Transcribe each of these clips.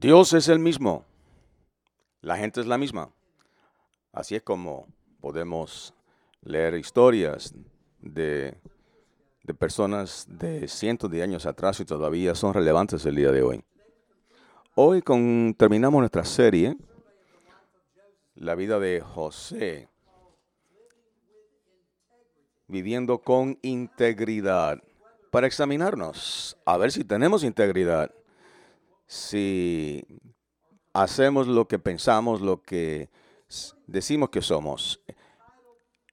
Dios es el mismo. La gente es la misma. Así es como podemos leer historias de, personas de cientos de años atrás y todavía son relevantes el día de hoy. Hoy con, terminamos nuestra serie, la vida de José, viviendo con integridad, para examinarnos, a ver si tenemos integridad, si hacemos lo que pensamos, lo que decimos que somos.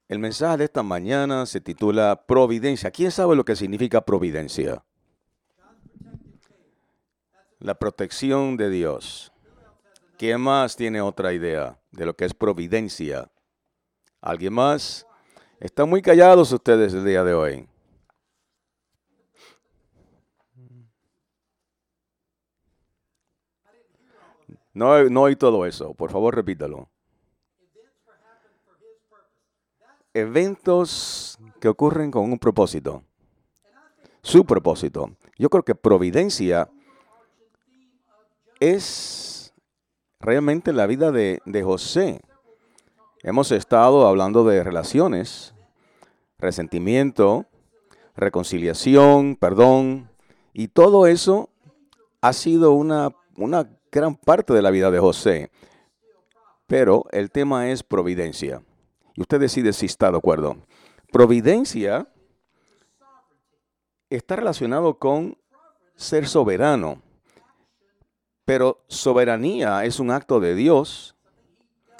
El mensaje de esta mañana se titula Providencia. ¿Quién sabe lo que significa providencia? La protección de Dios. ¿Quién más tiene otra idea de lo que es providencia? ¿Alguien más? Están muy callados ustedes el día de hoy. No, no todo eso. Por favor, repítalo. Eventos que ocurren con un propósito. Su propósito. Yo creo que providencia es realmente la vida de, de José. Hemos estado hablando de relaciones, resentimiento, reconciliación, perdón, y todo eso ha sido una, una gran parte de la vida de José. Pero el tema es providencia. Y usted decide si está de acuerdo. Providencia está relacionado con ser soberano. Pero soberanía es un acto de Dios,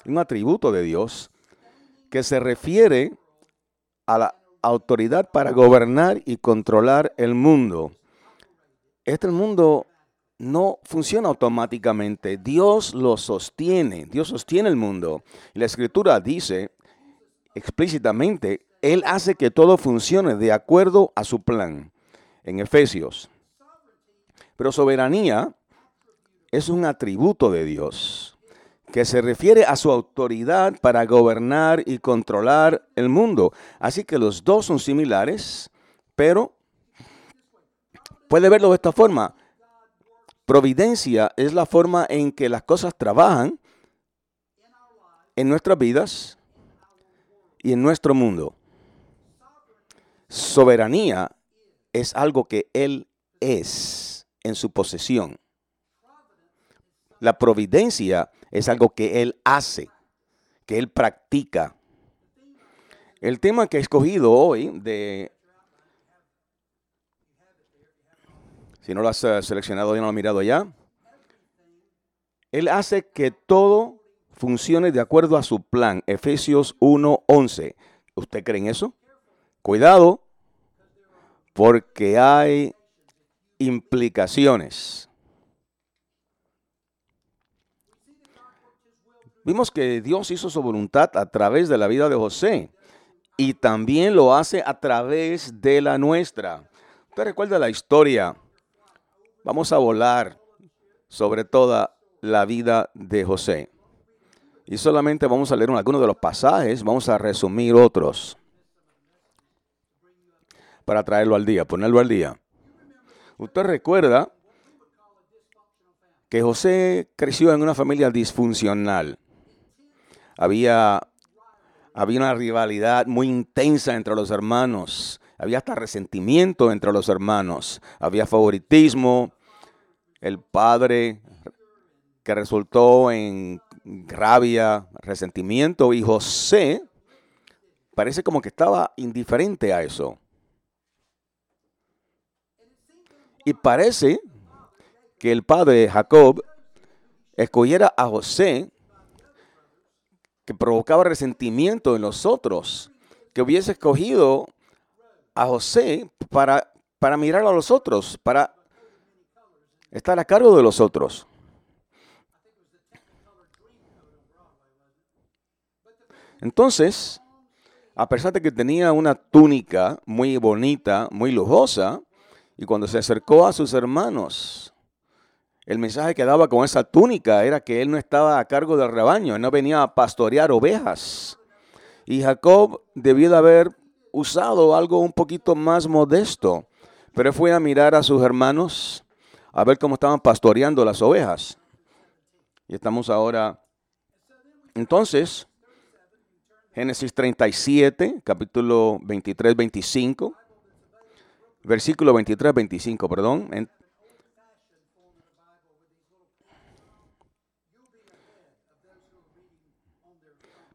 un atributo de Dios, que se refiere a la autoridad para gobernar y controlar el mundo. Este mundo no funciona automáticamente. Dios lo sostiene. Dios sostiene el mundo. Y la escritura dice explícitamente, Él hace que todo funcione de acuerdo a su plan. En Efesios. Pero soberanía es un atributo de Dios que se refiere a su autoridad para gobernar y controlar el mundo. Así que los dos son similares, pero puede verlo de esta forma. Providencia es la forma en que las cosas trabajan en nuestras vidas y en nuestro mundo. Soberanía es algo que Él es en su posesión. La providencia es algo que Él hace, que Él practica. El tema que he escogido hoy de Si no lo has eh, seleccionado y no lo has mirado ya. Él hace que todo funcione de acuerdo a su plan. Efesios 1:11. ¿Usted cree en eso? Cuidado, porque hay implicaciones. Vimos que Dios hizo su voluntad a través de la vida de José y también lo hace a través de la nuestra. ¿Usted recuerda la historia Vamos a volar sobre toda la vida de José. Y solamente vamos a leer algunos de los pasajes, vamos a resumir otros para traerlo al día, ponerlo al día. Usted recuerda que José creció en una familia disfuncional. Había, había una rivalidad muy intensa entre los hermanos. Había hasta resentimiento entre los hermanos. Había favoritismo. El padre que resultó en rabia, resentimiento. Y José parece como que estaba indiferente a eso. Y parece que el padre Jacob escogiera a José que provocaba resentimiento en los otros, que hubiese escogido a José para, para mirar a los otros, para estar a cargo de los otros. Entonces, a pesar de que tenía una túnica muy bonita, muy lujosa, y cuando se acercó a sus hermanos, el mensaje que daba con esa túnica era que él no estaba a cargo del rebaño, él no venía a pastorear ovejas. Y Jacob debió de haber usado algo un poquito más modesto, pero fue a mirar a sus hermanos a ver cómo estaban pastoreando las ovejas. Y estamos ahora. Entonces, Génesis 37, capítulo 23, 25. Versículo 23, 25, perdón. En-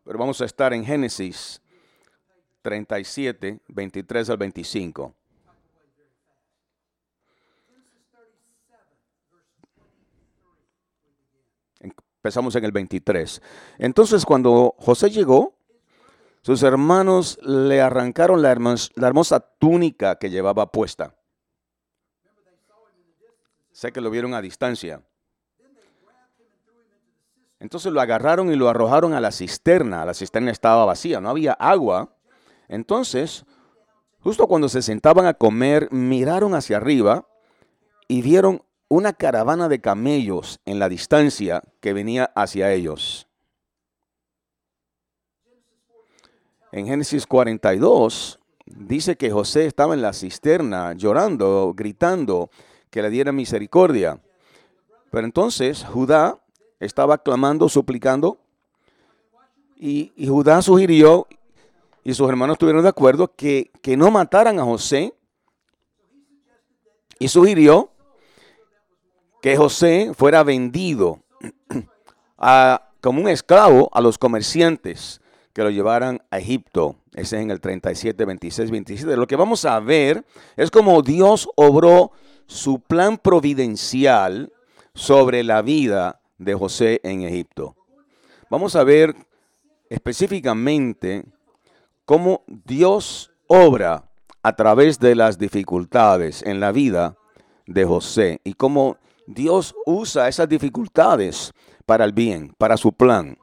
Pero vamos a estar en Génesis 37, 23 al 25. Empezamos en el 23. Entonces cuando José llegó, sus hermanos le arrancaron la, la hermosa túnica que llevaba puesta. Sé que lo vieron a distancia. Entonces lo agarraron y lo arrojaron a la cisterna. La cisterna estaba vacía, no había agua. Entonces, justo cuando se sentaban a comer, miraron hacia arriba y vieron una caravana de camellos en la distancia que venía hacia ellos. En Génesis 42 dice que José estaba en la cisterna llorando, gritando que le diera misericordia. Pero entonces Judá estaba clamando, suplicando, y, y Judá sugirió, y sus hermanos estuvieron de acuerdo, que, que no mataran a José, y sugirió que José fuera vendido como un esclavo a los comerciantes que lo llevaran a Egipto. Ese es en el 37, 26, 27. Lo que vamos a ver es como Dios obró su plan providencial sobre la vida de José en Egipto. Vamos a ver específicamente cómo Dios obra a través de las dificultades en la vida de José y cómo Dios usa esas dificultades para el bien, para su plan.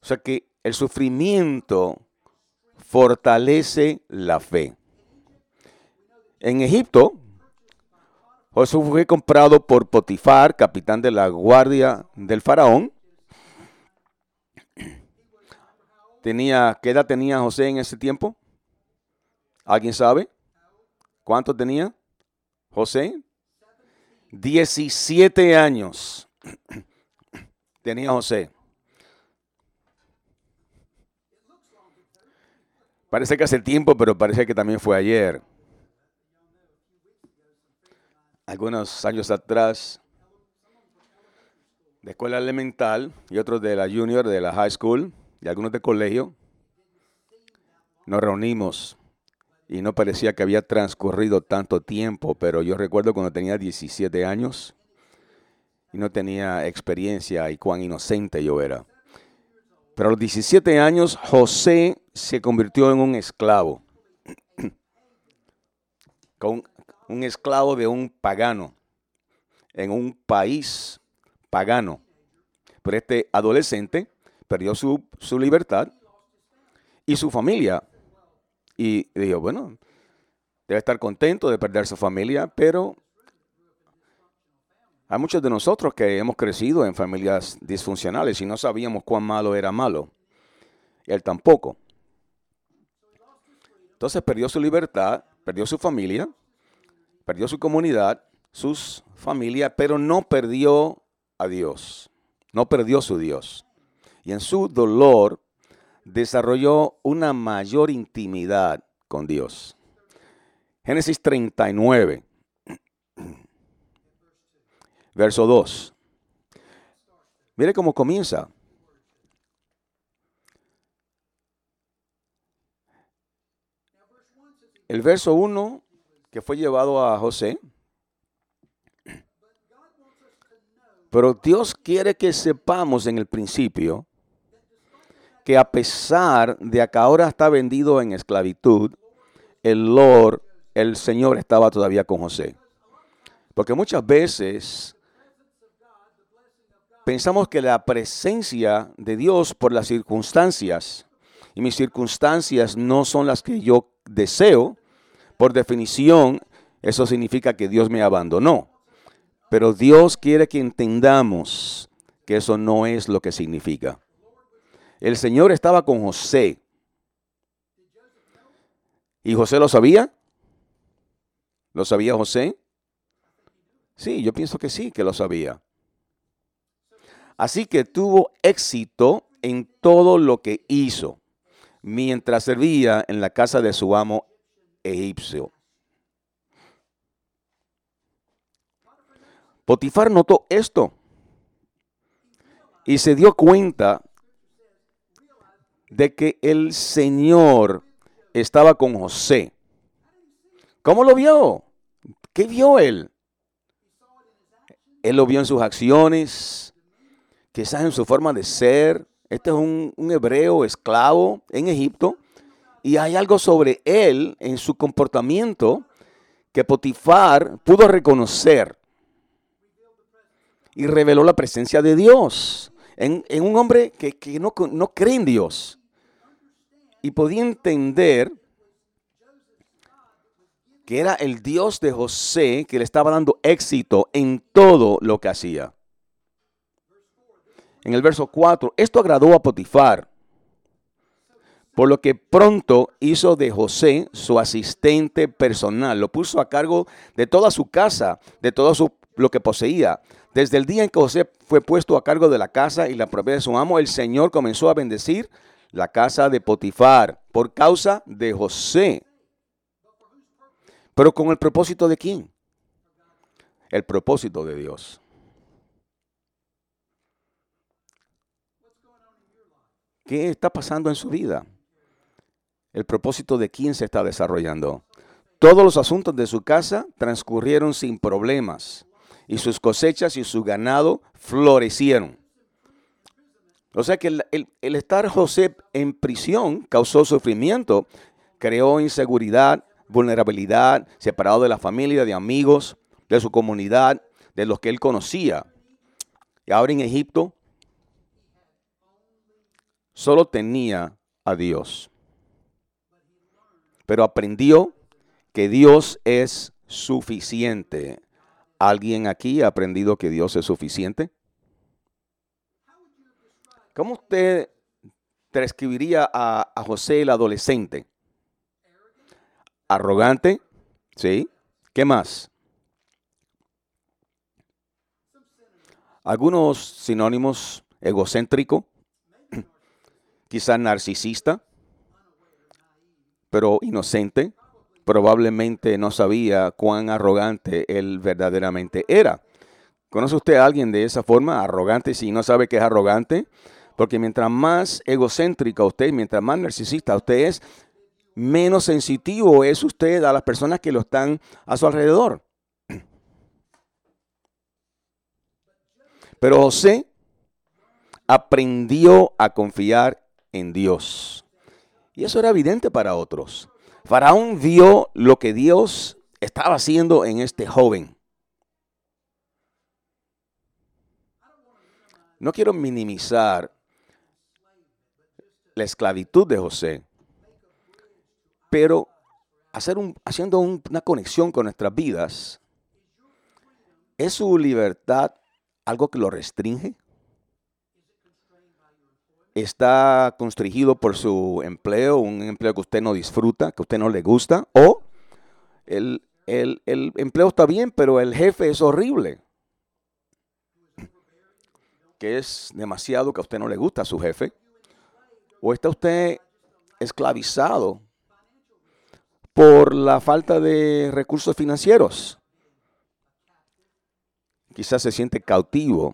O sea que el sufrimiento fortalece la fe. En Egipto, José fue comprado por Potifar, capitán de la guardia del faraón. Tenía, ¿Qué edad tenía José en ese tiempo? ¿Alguien sabe? ¿Cuánto tenía José? 17 años tenía José. Parece que hace tiempo, pero parece que también fue ayer. Algunos años atrás, de escuela elemental y otros de la junior, de la high school y algunos de colegio, nos reunimos y no parecía que había transcurrido tanto tiempo, pero yo recuerdo cuando tenía 17 años y no tenía experiencia y cuán inocente yo era. Pero a los 17 años José se convirtió en un esclavo, con un esclavo de un pagano, en un país pagano. Pero este adolescente perdió su, su libertad y su familia. Y dijo, bueno, debe estar contento de perder su familia, pero hay muchos de nosotros que hemos crecido en familias disfuncionales y no sabíamos cuán malo era malo. Él tampoco. Entonces perdió su libertad, perdió su familia, perdió su comunidad, sus familias, pero no perdió a Dios. No perdió su Dios. Y en su dolor desarrolló una mayor intimidad con Dios. Génesis 39, verso 2. Mire cómo comienza. El verso 1 que fue llevado a José. Pero Dios quiere que sepamos en el principio que a pesar de que ahora está vendido en esclavitud, el Lord, el Señor estaba todavía con José. Porque muchas veces pensamos que la presencia de Dios por las circunstancias, y mis circunstancias no son las que yo deseo, por definición, eso significa que Dios me abandonó. Pero Dios quiere que entendamos que eso no es lo que significa. El Señor estaba con José. ¿Y José lo sabía? ¿Lo sabía José? Sí, yo pienso que sí, que lo sabía. Así que tuvo éxito en todo lo que hizo mientras servía en la casa de su amo egipcio. Potifar notó esto y se dio cuenta de que el Señor estaba con José. ¿Cómo lo vio? ¿Qué vio él? Él lo vio en sus acciones, quizás en su forma de ser. Este es un, hebreo esclavo en Egipto y hay algo sobre él en su comportamiento que Potifar pudo reconocer y reveló la presencia de Dios en, un hombre que, no, cree en Dios. Y podía entender que era el Dios de José que le estaba dando éxito en todo lo que hacía. En el verso 4, esto agradó a Potifar, por lo que pronto hizo de José su asistente personal, lo puso a cargo de toda su casa, de todo su, lo que poseía. Desde el día en que José fue puesto a cargo de la casa y la propiedad de su amo, el Señor comenzó a bendecir la casa de Potifar por causa de José. Pero con el propósito de quién? El propósito de Dios. ¿Qué está pasando en su vida? El propósito de quién se está desarrollando. Todos los asuntos de su casa transcurrieron sin problemas y sus cosechas y su ganado florecieron. O sea que el, estar José en prisión causó sufrimiento, creó inseguridad, vulnerabilidad, separado de la familia, de amigos, de su comunidad, de los que él conocía. Y ahora en Egipto solo tenía a Dios. Pero aprendió que Dios es suficiente. ¿Alguien aquí ha aprendido que Dios es suficiente? ¿Cómo usted describiría a, a José el adolescente? arrogante, ¿sí? ¿Qué más? Algunos sinónimos, egocéntrico, quizá narcisista, pero inocente. Probablemente no sabía cuán arrogante él verdaderamente era. ¿Conoce usted a alguien de esa forma, arrogante, si no sabe que es arrogante? Porque mientras más egocéntrica usted, mientras más narcisista usted es, menos sensitivo es usted a las personas que lo están a su alrededor. Pero José aprendió a confiar en Dios. Y eso era evidente para otros. Faraón vio lo que Dios estaba haciendo en este joven. No quiero minimizar la esclavitud de José, pero hacer un, haciendo una conexión con nuestras vidas, ¿es su libertad algo que lo restringe? ¿Está constringido por su empleo, un empleo que usted no disfruta, que usted no le gusta? ¿O el, el empleo está bien, pero el jefe es horrible? Que es demasiado que a usted no le gusta a su jefe. ¿O está usted esclavizado por la falta de recursos financieros. Quizás se siente cautivo,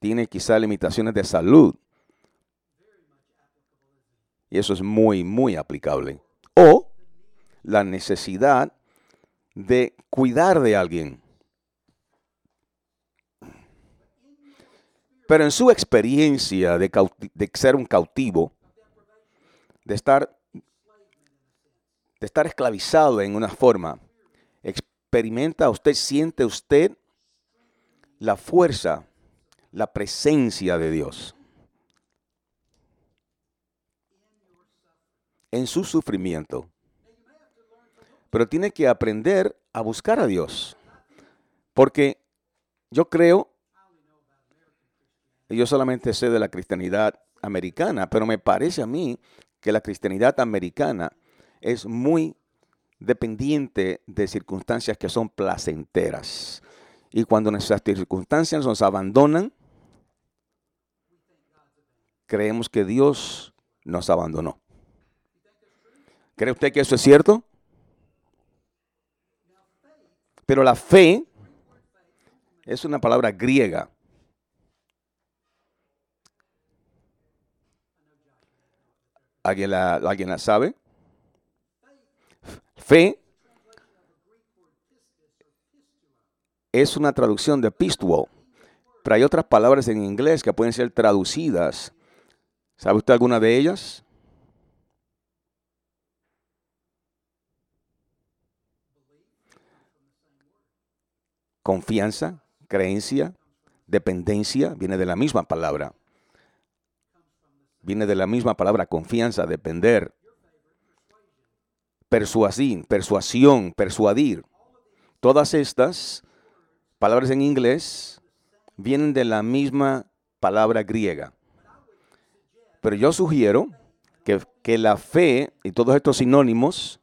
tiene quizás limitaciones de salud. Y eso es muy, muy aplicable. O la necesidad de cuidar de alguien. Pero en su experiencia de, de ser un cautivo, de estar de estar esclavizado en una forma, experimenta usted, siente usted la fuerza, la presencia de Dios. En su sufrimiento. Pero tiene que aprender a buscar a Dios. Porque yo creo, yo solamente sé de la cristianidad americana, pero me parece a mí que la cristianidad americana es muy dependiente de circunstancias que son placenteras. Y cuando nuestras circunstancias nos abandonan, creemos que Dios nos abandonó. ¿Cree usted que eso es cierto? Pero la fe es una palabra griega. ¿Alguien la, ¿Alguien la sabe? Fe es una traducción de pistuo, pero hay otras palabras en inglés que pueden ser traducidas. ¿Sabe usted alguna de ellas? Confianza, creencia, dependencia, viene de la misma palabra. Viene de la misma palabra, confianza, depender. Persuasión, persuasión, persuadir. Todas estas palabras en inglés vienen de la misma palabra griega. Pero yo sugiero que, que la fe y todos estos sinónimos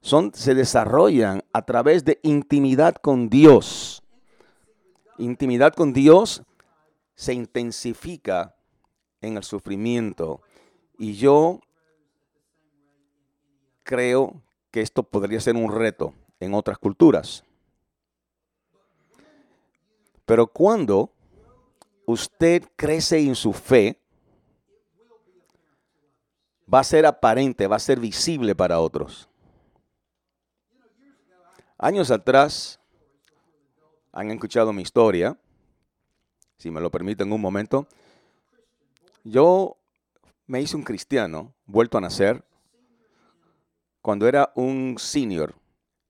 son, se desarrollan a través de intimidad con Dios. Intimidad con Dios se intensifica en el sufrimiento. Y yo creo que esto podría ser un reto en otras culturas. Pero cuando usted crece en su fe, va a ser aparente, va a ser visible para otros. Años atrás, han escuchado mi historia, si me lo permiten un momento. Yo me hice un cristiano, vuelto a nacer, cuando era un senior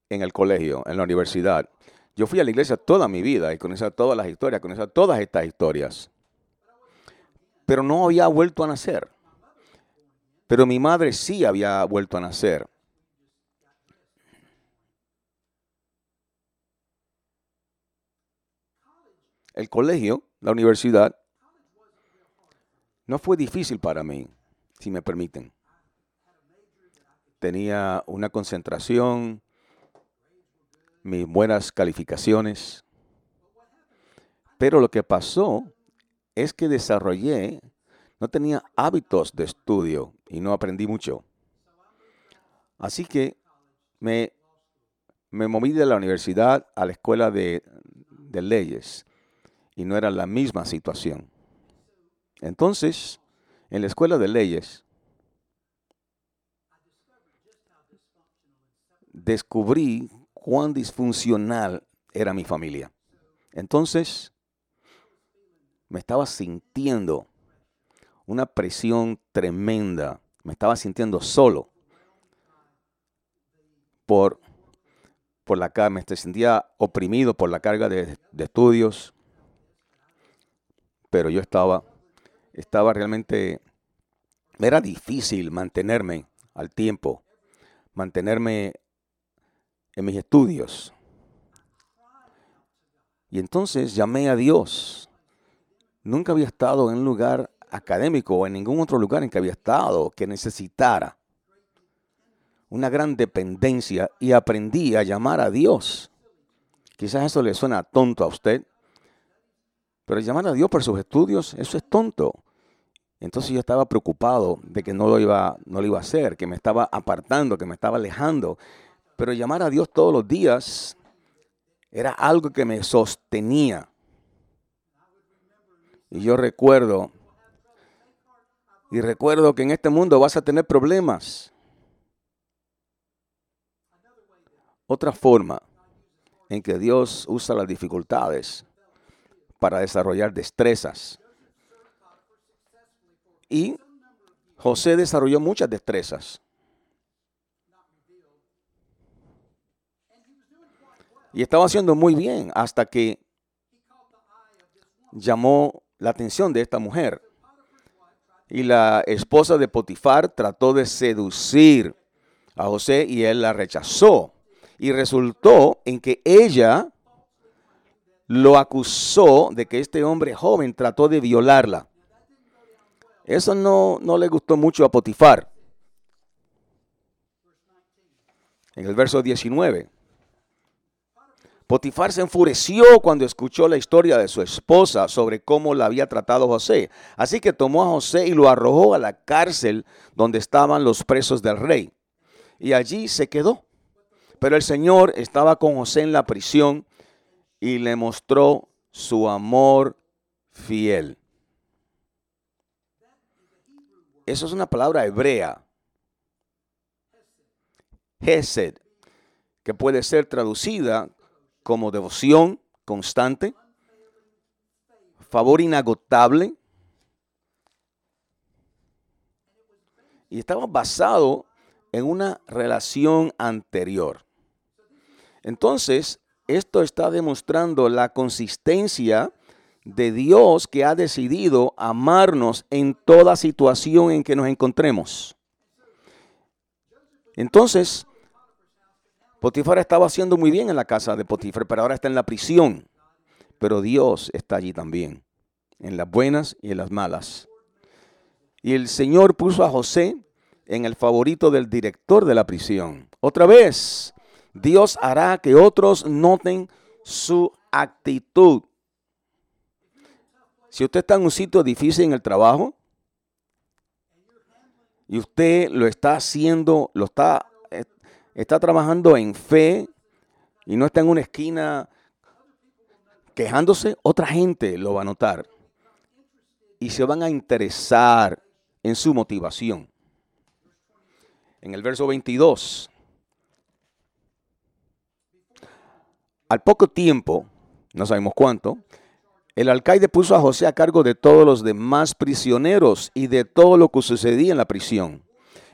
en el colegio, en la universidad. Yo fui a la iglesia toda mi vida y conocía todas las historias, conocía todas estas historias. Pero no había vuelto a nacer. Pero mi madre sí había vuelto a nacer. El colegio, la universidad, no fue difícil para mí, si me permiten. Tenía una concentración, mis buenas calificaciones. Pero lo que pasó es que desarrollé, no tenía hábitos de estudio y no aprendí mucho. Así que me, me moví de la universidad a la escuela de, de leyes y no era la misma situación. Entonces, en la escuela de leyes, descubrí cuán disfuncional era mi familia. Entonces, me estaba sintiendo una presión tremenda, me estaba sintiendo solo por, por la me sentía oprimido por la carga de, de estudios, pero yo estaba, estaba realmente, era difícil mantenerme al tiempo, mantenerme en mis estudios. Y entonces llamé a Dios. Nunca había estado en un lugar académico o en ningún otro lugar en que había estado que necesitara una gran dependencia y aprendí a llamar a Dios. Quizás eso le suena tonto a usted, pero llamar a Dios por sus estudios, eso es tonto. Entonces yo estaba preocupado de que no lo iba, no lo iba a hacer, que me estaba apartando, que me estaba alejando. Pero llamar a Dios todos los días era algo que me sostenía. Y yo recuerdo, y recuerdo que en este mundo vas a tener problemas. Otra forma en que Dios usa las dificultades para desarrollar destrezas. Y José desarrolló muchas destrezas. Y estaba haciendo muy bien hasta que llamó la atención de esta mujer. Y la esposa de Potifar trató de seducir a José y él la rechazó. Y resultó en que ella lo acusó de que este hombre joven trató de violarla. Eso no, no le gustó mucho a Potifar. En el verso 19. Potifar se enfureció cuando escuchó la historia de su esposa sobre cómo la había tratado José. Así que tomó a José y lo arrojó a la cárcel donde estaban los presos del rey. Y allí se quedó. Pero el Señor estaba con José en la prisión y le mostró su amor fiel. Eso es una palabra hebrea. Hesed, que puede ser traducida como devoción constante, favor inagotable. Y estaba basado en una relación anterior. Entonces, esto está demostrando la consistencia de Dios que ha decidido amarnos en toda situación en que nos encontremos. Entonces, Potifar estaba haciendo muy bien en la casa de Potifar, pero ahora está en la prisión. Pero Dios está allí también, en las buenas y en las malas. Y el Señor puso a José en el favorito del director de la prisión. Otra vez, Dios hará que otros noten su actitud. Si usted está en un sitio difícil en el trabajo y usted lo está haciendo, lo está está trabajando en fe y no está en una esquina quejándose, otra gente lo va a notar y se van a interesar en su motivación. En el verso 22, al poco tiempo, no sabemos cuánto, el alcaide puso a José a cargo de todos los demás prisioneros y de todo lo que sucedía en la prisión.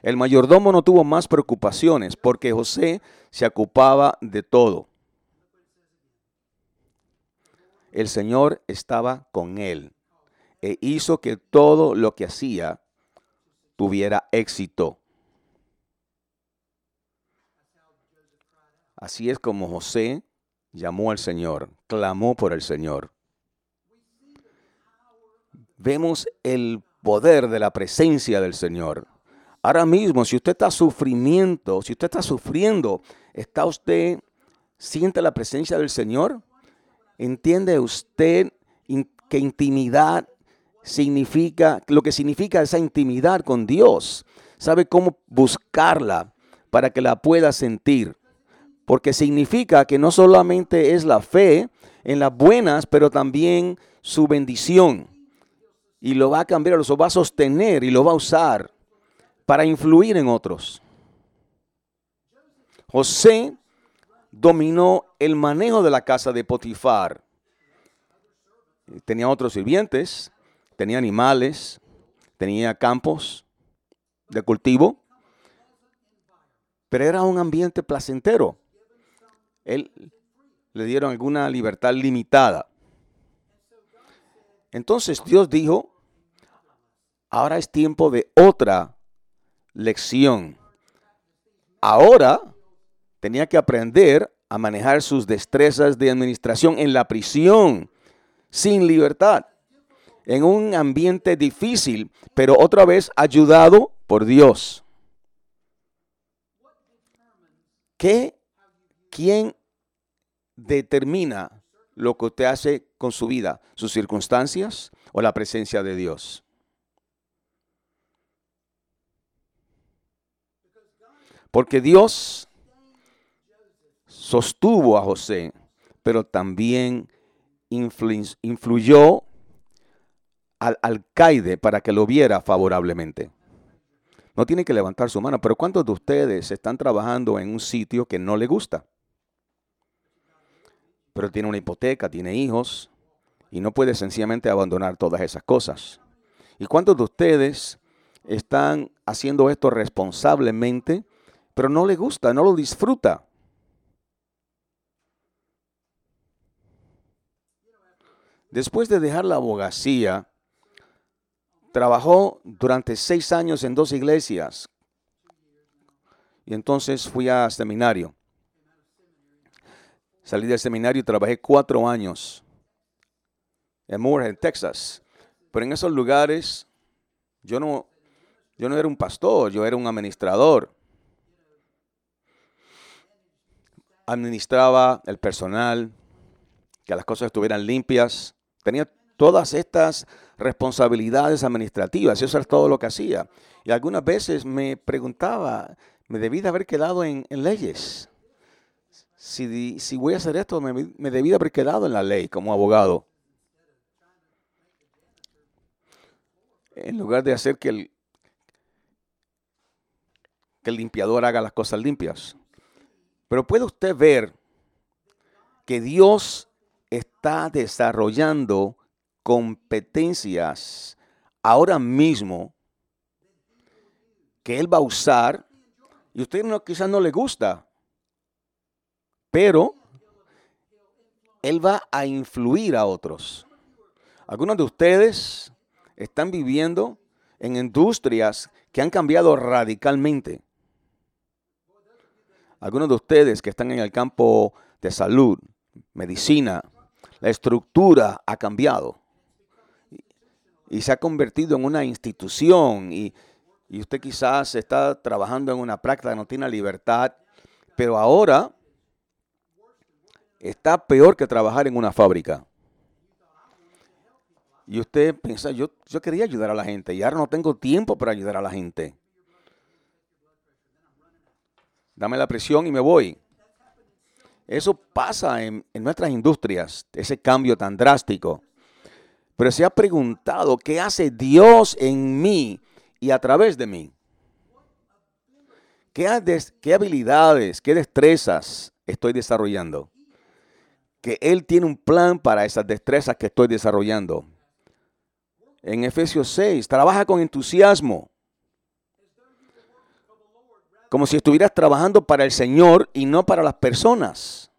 El mayordomo no tuvo más preocupaciones porque José se ocupaba de todo. El Señor estaba con él e hizo que todo lo que hacía tuviera éxito. Así es como José llamó al Señor, clamó por el Señor. Vemos el poder de la presencia del Señor. Ahora mismo, si usted está sufrimiento, si usted está sufriendo, ¿está usted, siente la presencia del Señor? ¿Entiende usted que intimidad significa, lo que significa esa intimidad con Dios? ¿Sabe cómo buscarla para que la pueda sentir? Porque significa que no solamente es la fe en las buenas, pero también su bendición. Y lo va a cambiar, lo va a sostener y lo va a usar para influir en otros. José dominó el manejo de la casa de Potifar. Tenía otros sirvientes, tenía animales, tenía campos de cultivo, pero era un ambiente placentero. Él le dieron alguna libertad limitada. Entonces Dios dijo, ahora es tiempo de otra lección. Ahora tenía que aprender a manejar sus destrezas de administración en la prisión, sin libertad, en un ambiente difícil, pero otra vez ayudado por Dios. ¿Qué? ¿Quién determina lo que usted hace con su vida? ¿Sus circunstancias o la presencia de Dios? Porque Dios sostuvo a José, pero también influyó al alcaide para que lo viera favorablemente. No tiene que levantar su mano, pero ¿cuántos de ustedes están trabajando en un sitio que no le gusta? Pero tiene una hipoteca, tiene hijos y no puede sencillamente abandonar todas esas cosas. ¿Y cuántos de ustedes están haciendo esto responsablemente pero no le gusta, no lo disfruta. Después de dejar la abogacía, trabajó durante seis años en dos iglesias. Y entonces fui a seminario. Salí del seminario y trabajé cuatro años en Moorhead, Texas. Pero en esos lugares yo no, yo no era un pastor, yo era un administrador. administraba el personal, que las cosas estuvieran limpias. Tenía todas estas responsabilidades administrativas, eso era todo lo que hacía. Y algunas veces me preguntaba, me debí de haber quedado en, leyes. Si, si, voy a hacer esto, me, me haber quedado en la ley como abogado. En lugar de hacer que el, que el limpiador haga las cosas limpias. Pero puede usted ver que Dios está desarrollando competencias ahora mismo que Él va a usar y usted no, quizás no le gusta, pero Él va a influir a otros. Algunos de ustedes están viviendo en industrias que han cambiado radicalmente. Algunos de ustedes que están en el campo de salud, medicina, la estructura ha cambiado y se ha convertido en una institución y, usted quizás está trabajando en una práctica, no tiene libertad, pero ahora está peor que trabajar en una fábrica. Y usted piensa, yo, quería ayudar a la gente y ahora no tengo tiempo para ayudar a la gente. Dame la presión y me voy. Eso pasa en, nuestras industrias, ese cambio tan drástico. Pero se ha preguntado, ¿qué hace Dios en mí y a través de mí? ¿Qué, qué habilidades, qué destrezas estoy desarrollando? Que Él tiene un plan para esas destrezas que estoy desarrollando. En Efesios 6, trabaja con entusiasmo. Como si estuvieras trabajando para el Señor y no para las personas.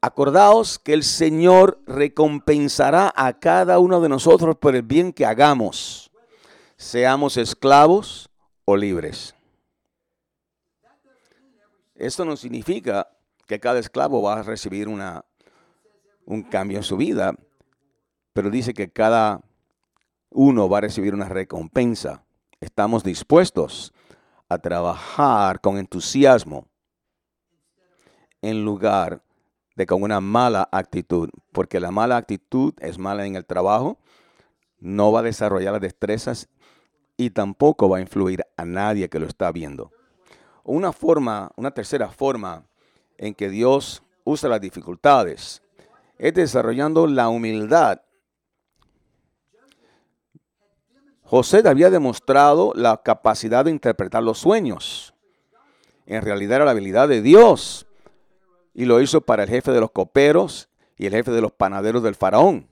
Acordaos que el Señor recompensará a cada uno de nosotros por el bien que hagamos, seamos esclavos o libres. Esto no significa que cada esclavo va a recibir una, un cambio en su vida, pero dice que cada uno va a recibir una recompensa. Estamos dispuestos a trabajar con entusiasmo en lugar de con una mala actitud, porque la mala actitud es mala en el trabajo, no va a desarrollar las destrezas y tampoco va a influir a nadie que lo está viendo. Una forma, una tercera forma en que Dios usa las dificultades es desarrollando la humildad. José había demostrado la capacidad de interpretar los sueños. En realidad era la habilidad de Dios y lo hizo para el jefe de los coperos y el jefe de los panaderos del faraón.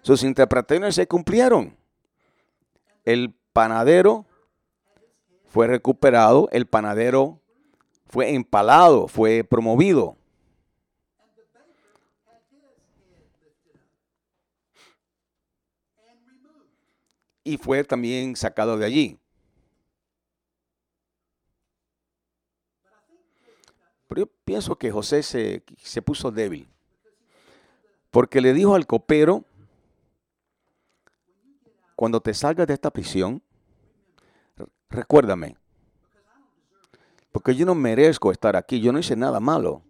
Sus interpretaciones se cumplieron. El panadero fue recuperado, el panadero fue empalado, fue promovido. Y fue también sacado de allí. Pero yo pienso que José se, puso débil. Porque le dijo al copero, cuando te salgas de esta prisión, recuérdame. Porque yo no merezco estar aquí, yo no hice nada malo.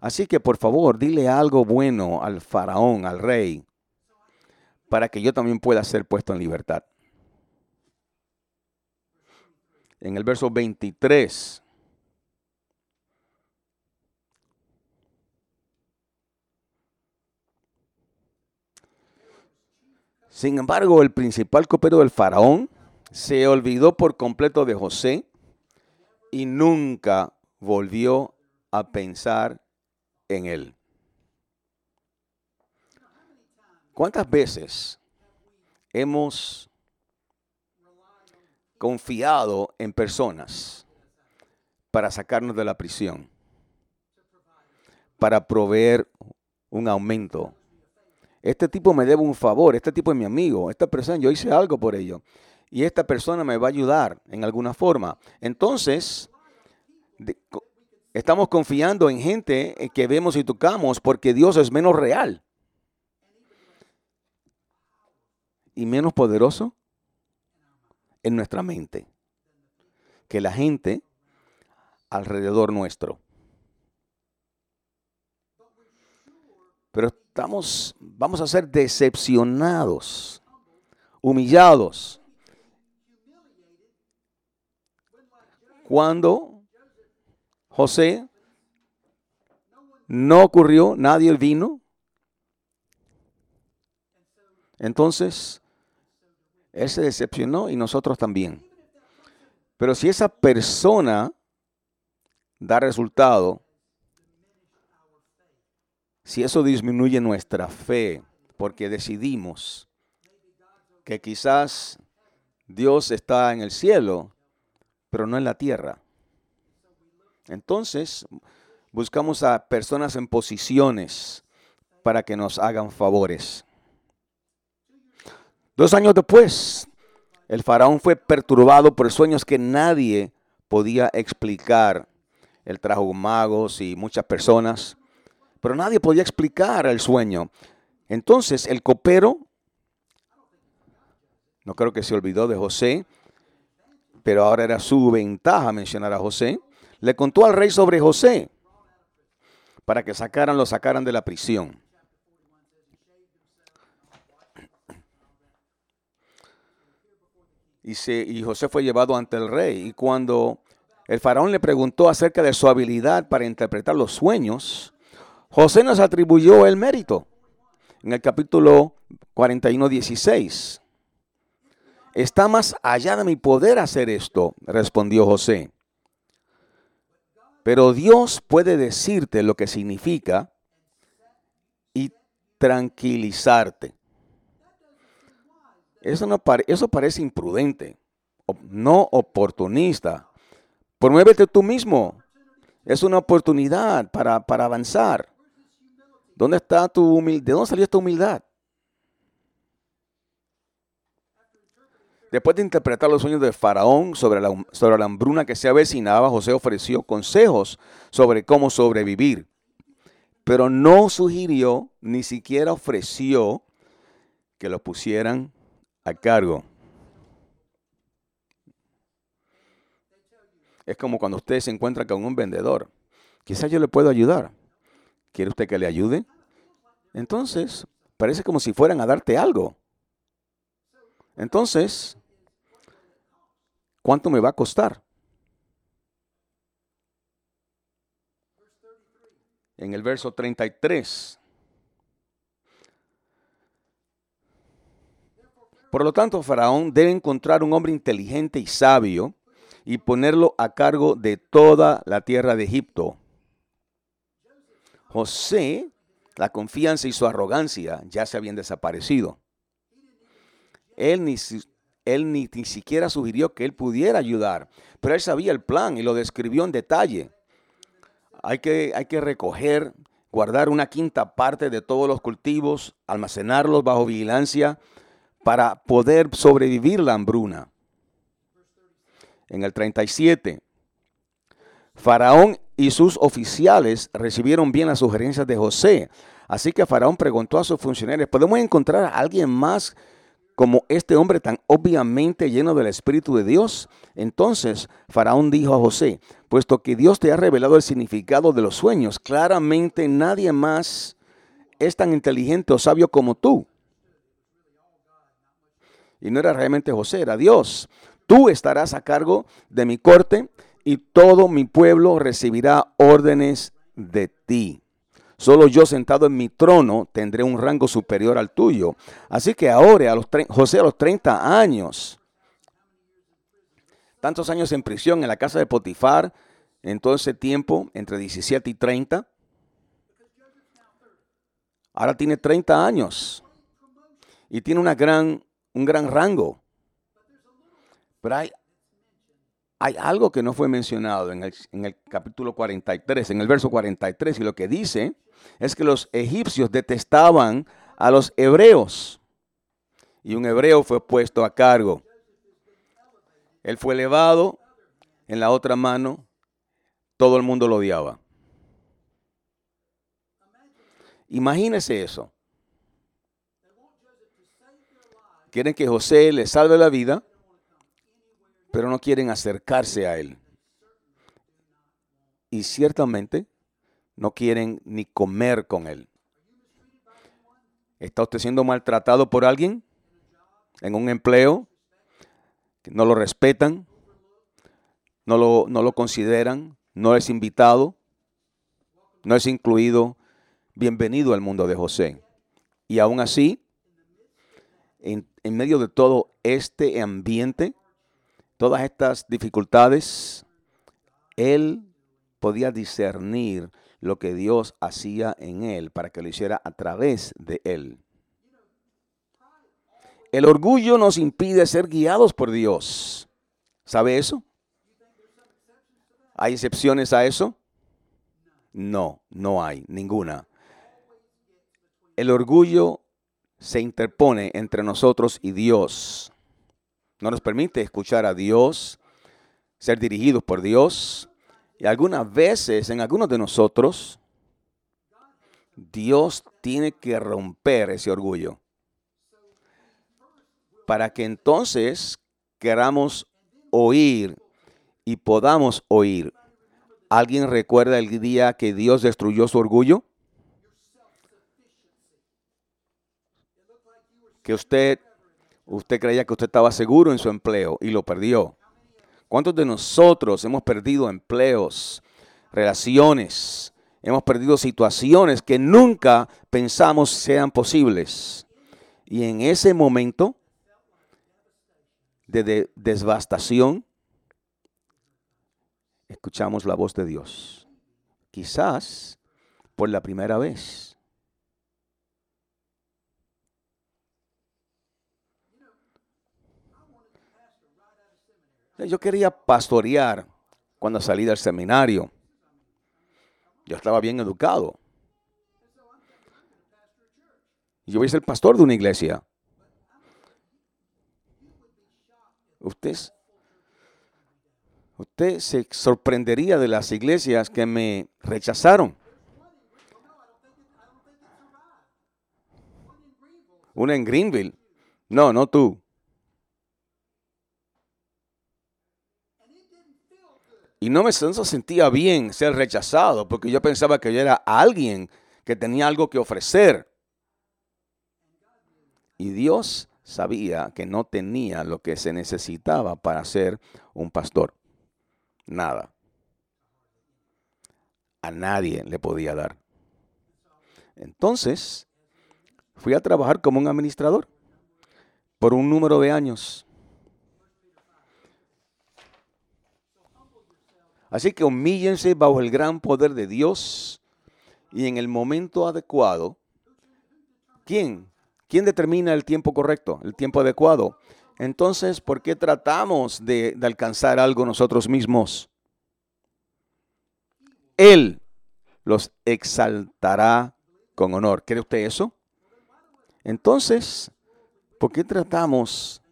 Así que por favor, dile algo bueno al faraón, al rey, para que yo también pueda ser puesto en libertad. En el verso 23 Sin embargo, el principal copero del faraón se olvidó por completo de José y nunca volvió a pensar en él. ¿Cuántas veces hemos confiado en personas para sacarnos de la prisión, para proveer un aumento, este tipo me debe un favor, este tipo es mi amigo, esta persona, yo hice algo por ello. Y esta persona me va a ayudar en alguna forma. Entonces, estamos confiando en gente eh, que vemos y tocamos porque Dios es menos real. Y menos poderoso en nuestra mente. Que la gente alrededor nuestro. Pero estamos, vamos a ser decepcionados, humillados. Cuando José no ocurrió, nadie vino. Entonces, él se decepcionó y nosotros también. Pero si esa persona da resultado, si eso disminuye nuestra fe, porque decidimos que quizás Dios está en el cielo, pero no en la tierra. Entonces, buscamos a personas en posiciones para que nos hagan favores. Dos años después, el faraón fue perturbado por sueños que nadie podía explicar. Él trajo magos y muchas personas, pero nadie podía explicar el sueño. Entonces el copero, no creo que se olvidó de José, pero ahora era su ventaja mencionar a José, le contó al rey sobre José para que sacaran, lo sacaran de la prisión. Y, José fue llevado ante el rey. Y cuando el faraón le preguntó acerca de su habilidad para interpretar los sueños, José nos atribuyó el mérito. En el capítulo 41, 16. Está más allá de mi poder hacer esto, respondió José. Pero Dios puede decirte lo que significa y tranquilizarte. Eso, no parece imprudente, no oportunista. Promuévete tú mismo. Es una oportunidad para, para avanzar. ¿Dónde está tu humildad? ¿De dónde salió esta humildad? Después de interpretar los sueños de Faraón sobre la, sobre la hambruna que se avecinaba, José ofreció consejos sobre cómo sobrevivir. Pero no sugirió, ni siquiera ofreció que lo pusieran a cargo. Es como cuando usted se encuentra con un vendedor. Quizás yo le puedo ayudar. ¿Quiere usted que le ayude? Entonces, parece como si fueran a darte algo. Entonces, ¿cuánto me va a costar? En el verso 33. Por lo tanto, Faraón debe encontrar un hombre inteligente y sabio y ponerlo a cargo de toda la tierra de Egipto. José, la confianza y su arrogancia ya se habían desaparecido. Él ni, él ni, ni siquiera sugirió que él pudiera ayudar, pero él sabía el plan y lo describió en detalle. Hay que, hay que recoger, guardar una quinta parte de todos los cultivos, almacenarlos bajo vigilancia para poder sobrevivir la hambruna. En el 37, Faraón y sus oficiales recibieron bien las sugerencias de José. Así que Faraón preguntó a sus funcionarios, ¿podemos encontrar a alguien más como este hombre tan obviamente lleno del Espíritu de Dios? Entonces Faraón dijo a José, puesto que Dios te ha revelado el significado de los sueños, claramente nadie más es tan inteligente o sabio como tú. Y no era realmente José, era Dios. Tú estarás a cargo de mi corte y todo mi pueblo recibirá órdenes de ti. Solo yo sentado en mi trono tendré un rango superior al tuyo. Así que ahora, José a los 30 años, tantos años en prisión en la casa de Potifar, en todo ese tiempo, entre 17 y 30, ahora tiene 30 años y tiene gran un gran rango. Pero hay, hay algo que no fue mencionado en el, capítulo 43, en el verso 43, y lo que dice es que los egipcios detestaban a los hebreos, y un hebreo fue puesto a cargo. Él fue elevado, en la otra mano todo el mundo lo odiaba. Imagínese eso. Quieren que José le salve la vida, pero no quieren acercarse a él. y ciertamente no quieren ni comer con él. ¿Está usted siendo maltratado por alguien en un empleo? no lo respetan, no lo, no lo consideran, no es invitado, no es incluido. Bienvenido al mundo de José. Y aún así, en, en medio de todo este ambiente, todas estas dificultades, él podía discernir lo que Dios hacía en él para que lo hiciera a través de él. El orgullo nos impide ser guiados por Dios. ¿Sabe eso? ¿Hay excepciones a eso? No, no hay ninguna. El orgullo se interpone entre nosotros y Dios. No nos permite escuchar a Dios, ser dirigidos por Dios. Y algunas veces en algunos de nosotros, Dios tiene que romper ese orgullo para que entonces queramos oír y podamos oír. ¿Alguien recuerda el día que Dios destruyó su orgullo? Que usted, usted creía que usted estaba seguro en su empleo y lo perdió. ¿Cuántos de nosotros hemos perdido empleos, relaciones, hemos perdido situaciones que nunca pensamos sean posibles? Y en ese momento de, devastación, escuchamos la voz de Dios. Quizás por la primera vez. Yo quería pastorear cuando salí del seminario. Yo estaba bien educado. Yo voy a ser pastor de una iglesia. Usted, usted se sorprendería de las iglesias que me rechazaron. Una en Greenville. No, no tú. Y no me sentía bien ser rechazado porque yo pensaba que yo era alguien que tenía algo que ofrecer. Y Dios sabía que no tenía lo que se necesitaba para ser un pastor. Nada. A nadie le podía dar. Entonces, fui a trabajar como un administrador por un número de años. Así que humíllense bajo el gran poder de Dios y en el momento adecuado, ¿quién? ¿Quién determina el tiempo correcto, el tiempo adecuado? Entonces, ¿por qué tratamos de, alcanzar algo nosotros mismos? Él los exaltará con honor. ¿Cree usted eso? Entonces, ¿por qué tratamos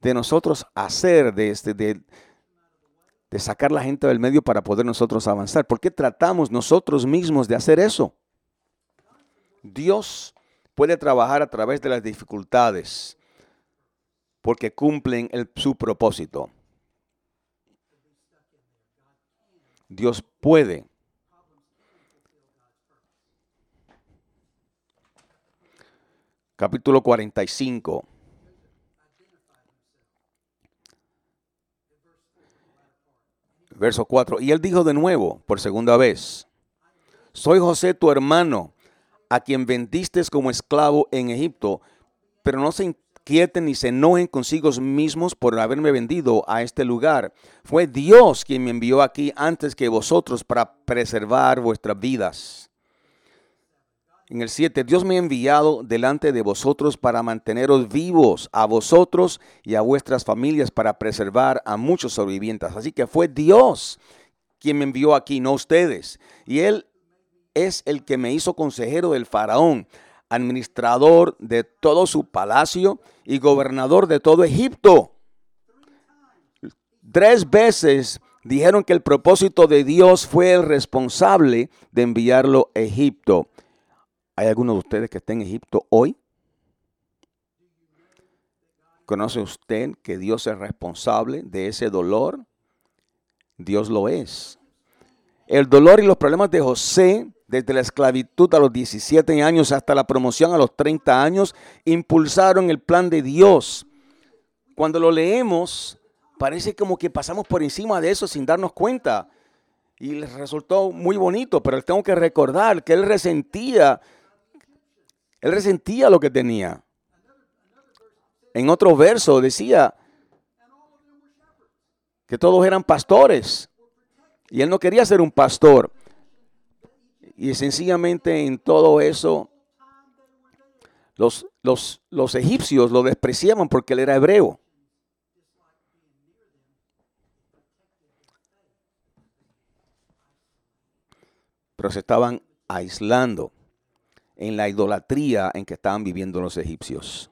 de nosotros hacer de este, de, de sacar la gente del medio para poder nosotros avanzar? ¿Por qué tratamos nosotros mismos de hacer eso? Dios puede trabajar a través de las dificultades porque cumplen su propósito. Dios puede. Capítulo 45. Verso 4. Y él dijo de nuevo, por segunda vez, soy José tu hermano a quien vendiste como esclavo en Egipto, pero no se inquieten ni se enojen consigo mismos por haberme vendido a este lugar. Fue Dios quien me envió aquí antes que vosotros para preservar vuestras vidas. En el 7, Dios me ha enviado delante de vosotros para manteneros vivos a vosotros y a vuestras familias para preservar a muchos sobrevivientes. Así que fue Dios quien me envió aquí, no ustedes. Y Él es el que me hizo consejero del faraón, administrador de todo su palacio y gobernador de todo Egipto. Tres veces dijeron que el propósito de Dios fue el responsable de enviarlo a Egipto. ¿Hay alguno de ustedes que está en Egipto hoy? ¿Conoce usted que Dios es responsable de ese dolor? Dios lo es. El dolor y los problemas de José, desde la esclavitud a los 17 años hasta la promoción a los 30 años, impulsaron el plan de Dios. Cuando lo leemos, parece como que pasamos por encima de eso sin darnos cuenta. Y les resultó muy bonito, pero tengo que recordar que él resentía, él resentía lo que tenía. En otro verso decía que todos eran pastores y él no quería ser un pastor. Y sencillamente en todo eso, los, los, los egipcios lo despreciaban porque él era hebreo. Pero se estaban aislando en la idolatría en que estaban viviendo los egipcios.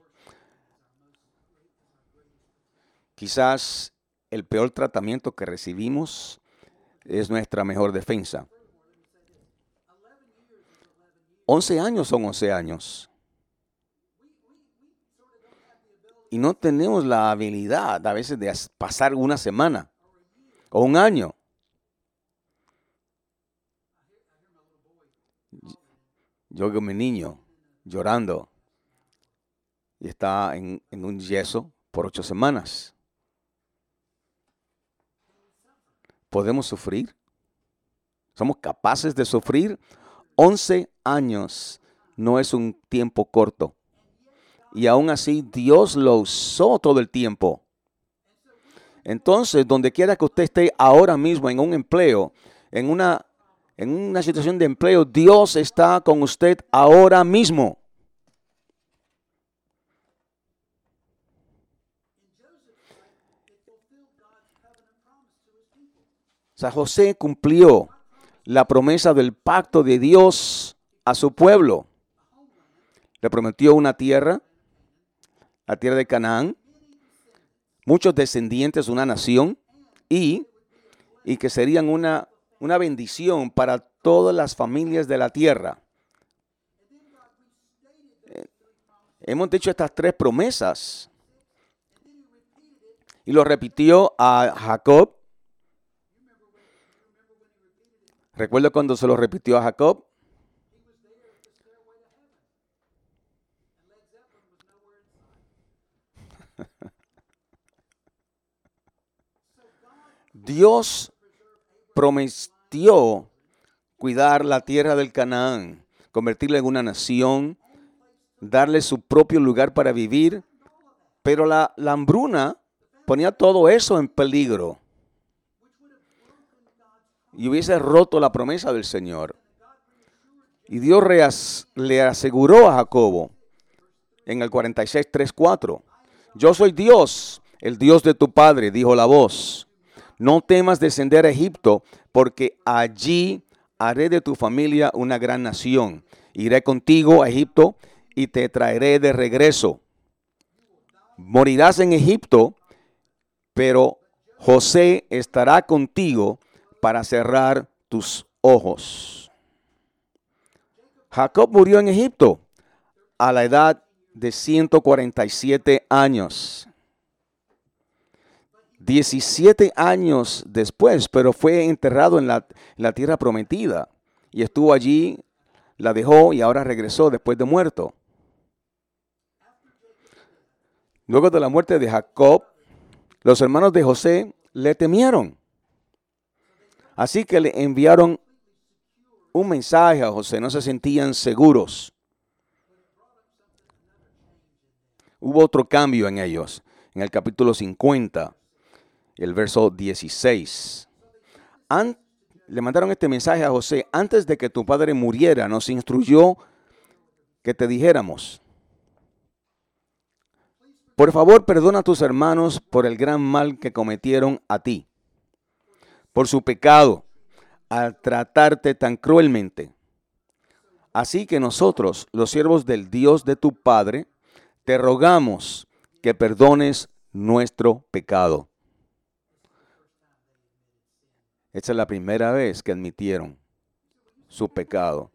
Quizás el peor tratamiento que recibimos es nuestra mejor defensa. 11 años son 11 años. Y no tenemos la habilidad a veces de pasar una semana o un año. Yo con mi niño llorando y está en, en un yeso por ocho semanas. podemos sufrir? ¿Somos capaces de sufrir? 11 años no es un tiempo corto. Y aún así Dios lo usó todo el tiempo. Entonces, donde quiera que usted esté ahora mismo en un empleo, en una, en una situación de empleo, Dios está con usted ahora mismo. José cumplió la promesa del pacto de Dios a su pueblo. Le prometió una tierra, la tierra de Canaán, muchos descendientes, una nación, y, y que serían una, una bendición para todas las familias de la tierra. Eh, hemos dicho estas tres promesas y lo repitió a Jacob, Recuerda cuando se lo repitió a Jacob. Dios prometió cuidar la tierra del Canaán, convertirla en una nación, darle su propio lugar para vivir, pero la, la hambruna ponía todo eso en peligro y hubiese roto la promesa del Señor. Y Dios le aseguró a Jacobo en el 46, 3, 4, yo soy Dios, el Dios de tu padre, dijo la voz. No temas descender a Egipto, porque allí haré de tu familia una gran nación. Iré contigo a Egipto y te traeré de regreso. Morirás en Egipto, pero José estará contigo para cerrar tus ojos. Jacob murió en Egipto a la edad de 147 años. 17 años después, pero fue enterrado en la, la, tierra prometida y estuvo allí, la dejó y ahora regresó después de muerto. Luego de la muerte de Jacob, los hermanos de José le temieron Así que le enviaron un mensaje a José, no se sentían seguros. Hubo otro cambio en ellos, en el capítulo 50, el verso 16. le mandaron este mensaje a José, antes de que tu padre muriera, nos instruyó que te dijéramos, por favor perdona a tus hermanos por el gran mal que cometieron a ti por su pecado al tratarte tan cruelmente. Así que nosotros, los siervos del Dios de tu Padre, te rogamos que perdones nuestro pecado. Esta es la primera vez que admitieron su pecado.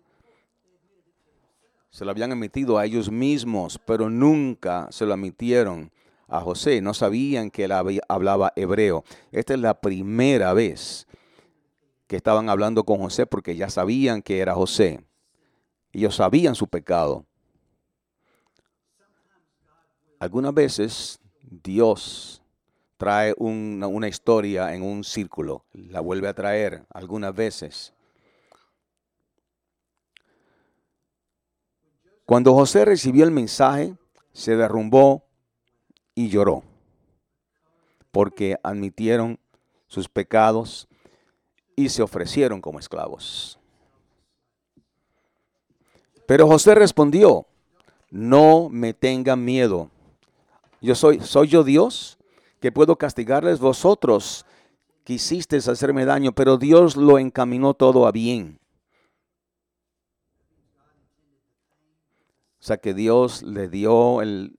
Se lo habían admitido a ellos mismos, pero nunca se lo admitieron a José, no sabían que él hablaba hebreo. Esta es la primera vez que estaban hablando con José porque ya sabían que era José. Ellos sabían su pecado. Algunas veces Dios trae una, historia en un círculo, la vuelve a traer algunas veces. Cuando José recibió el mensaje, se derrumbó y lloró, porque admitieron sus pecados y se ofrecieron como esclavos. Pero José respondió, no me tengan miedo. Yo soy, soy yo Dios que puedo castigarles vosotros. Quisisteis hacerme daño, pero Dios lo encaminó todo a bien. O sea que Dios le dio el,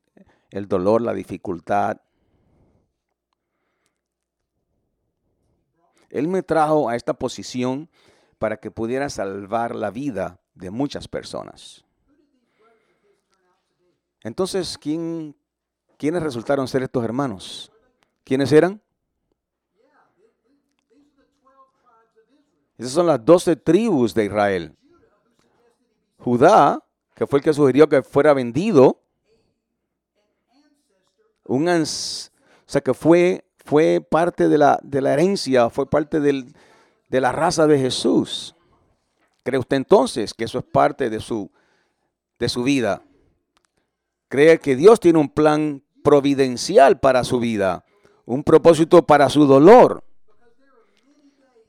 el dolor, la dificultad. Él me trajo a esta posición para que pudiera salvar la vida de muchas personas. Entonces, ¿quién, ¿quiénes resultaron ser estos hermanos? ¿Quiénes eran? Esas son las doce tribus de Israel. Judá, que fue el que sugirió que fuera vendido, un o sea que fue, fue parte de la, de la herencia, fue parte de la raza de Jesús. ¿Cree usted entonces que eso es parte de su, de su vida? ¿Cree que Dios tiene un plan providencial para su vida? Un propósito para su dolor?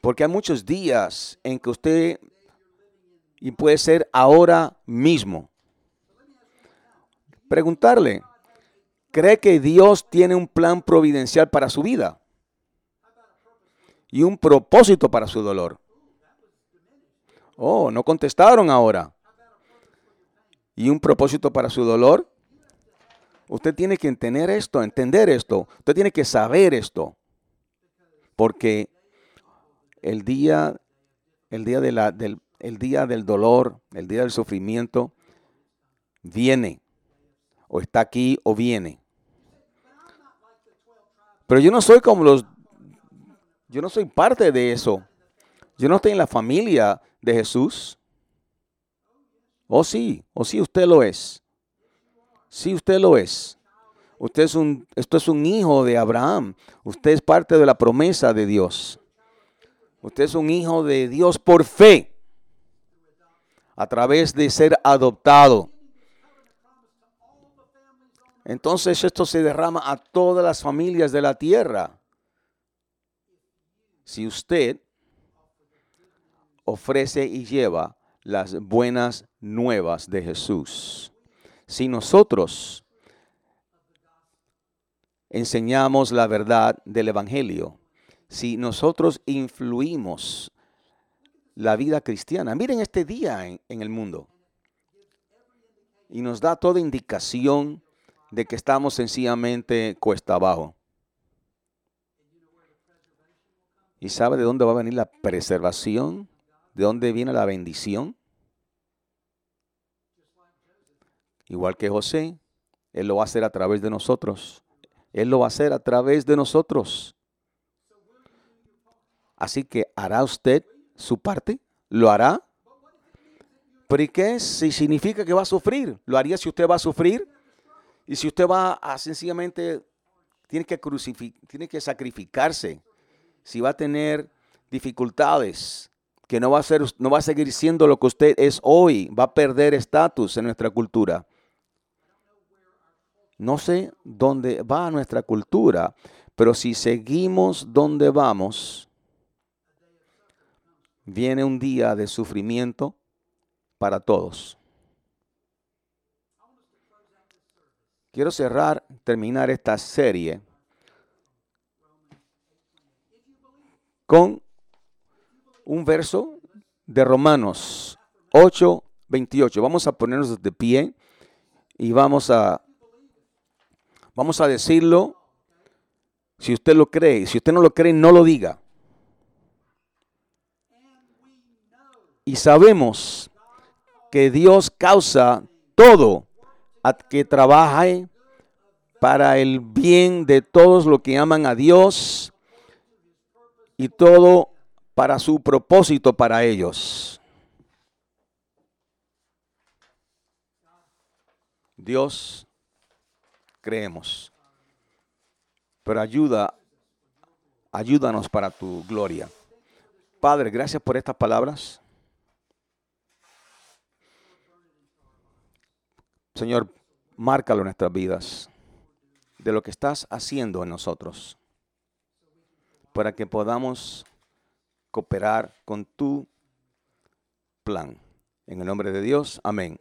Porque hay muchos días en que usted, y puede ser ahora mismo, preguntarle, ¿cree que Dios tiene un plan providencial para su vida? Y un propósito para su dolor. Oh, no contestaron ahora. ¿Y un propósito para su dolor? Usted tiene que entender esto, entender esto. Usted tiene que saber esto. Porque el día, el día, de la, del, el día del dolor, el día del sufrimiento, viene. O está aquí o viene. Pero yo no soy como los... Yo no soy parte de eso. Yo no estoy en la familia de Jesús? Oh sí, oh sí, usted lo es. Sí, usted lo es. Usted es un, esto es un hijo de Abraham. Usted es parte de la promesa de Dios. Usted es un hijo de Dios por fe, a través de ser adoptado. Entonces esto se derrama a todas las familias de la tierra. Si usted ofrece y lleva las buenas nuevas de Jesús. Si nosotros enseñamos la verdad del Evangelio, si nosotros influimos la vida cristiana, miren este día en, en el mundo y nos da toda indicación de que estamos sencillamente cuesta abajo. ¿Y sabe de dónde va a venir la preservación? ¿De dónde viene la bendición? Igual que José, Él lo va a hacer a través de nosotros. Él lo va a hacer a través de nosotros. Así que, ¿hará usted su parte? ¿Lo hará? ¿Pero qué si significa que va a sufrir? ¿Lo haría si usted va a sufrir? Y si usted va a sencillamente, tiene que, tiene que sacrificarse, si va a tener dificultades, que no va a ser, no va a seguir siendo lo que usted es hoy, va a perder estatus en nuestra cultura. No sé dónde va nuestra cultura, pero si seguimos donde vamos, viene un día de sufrimiento para todos. Quiero cerrar, terminar esta serie con un verso de Romanos 8, 28. Vamos a ponernos de pie y vamos a, vamos a decirlo. Si usted lo cree, si usted no lo cree, no lo diga. Y sabemos que Dios causa todo a que trabaje para el bien de todos los que aman a Dios y todo para su propósito para ellos. Dios, creemos, pero ayuda, ayúdanos para tu gloria. Padre, gracias por estas palabras. Señor, márcalo en nuestras vidas de lo que estás haciendo en nosotros para que podamos cooperar con tu plan. En el nombre de Dios, amén.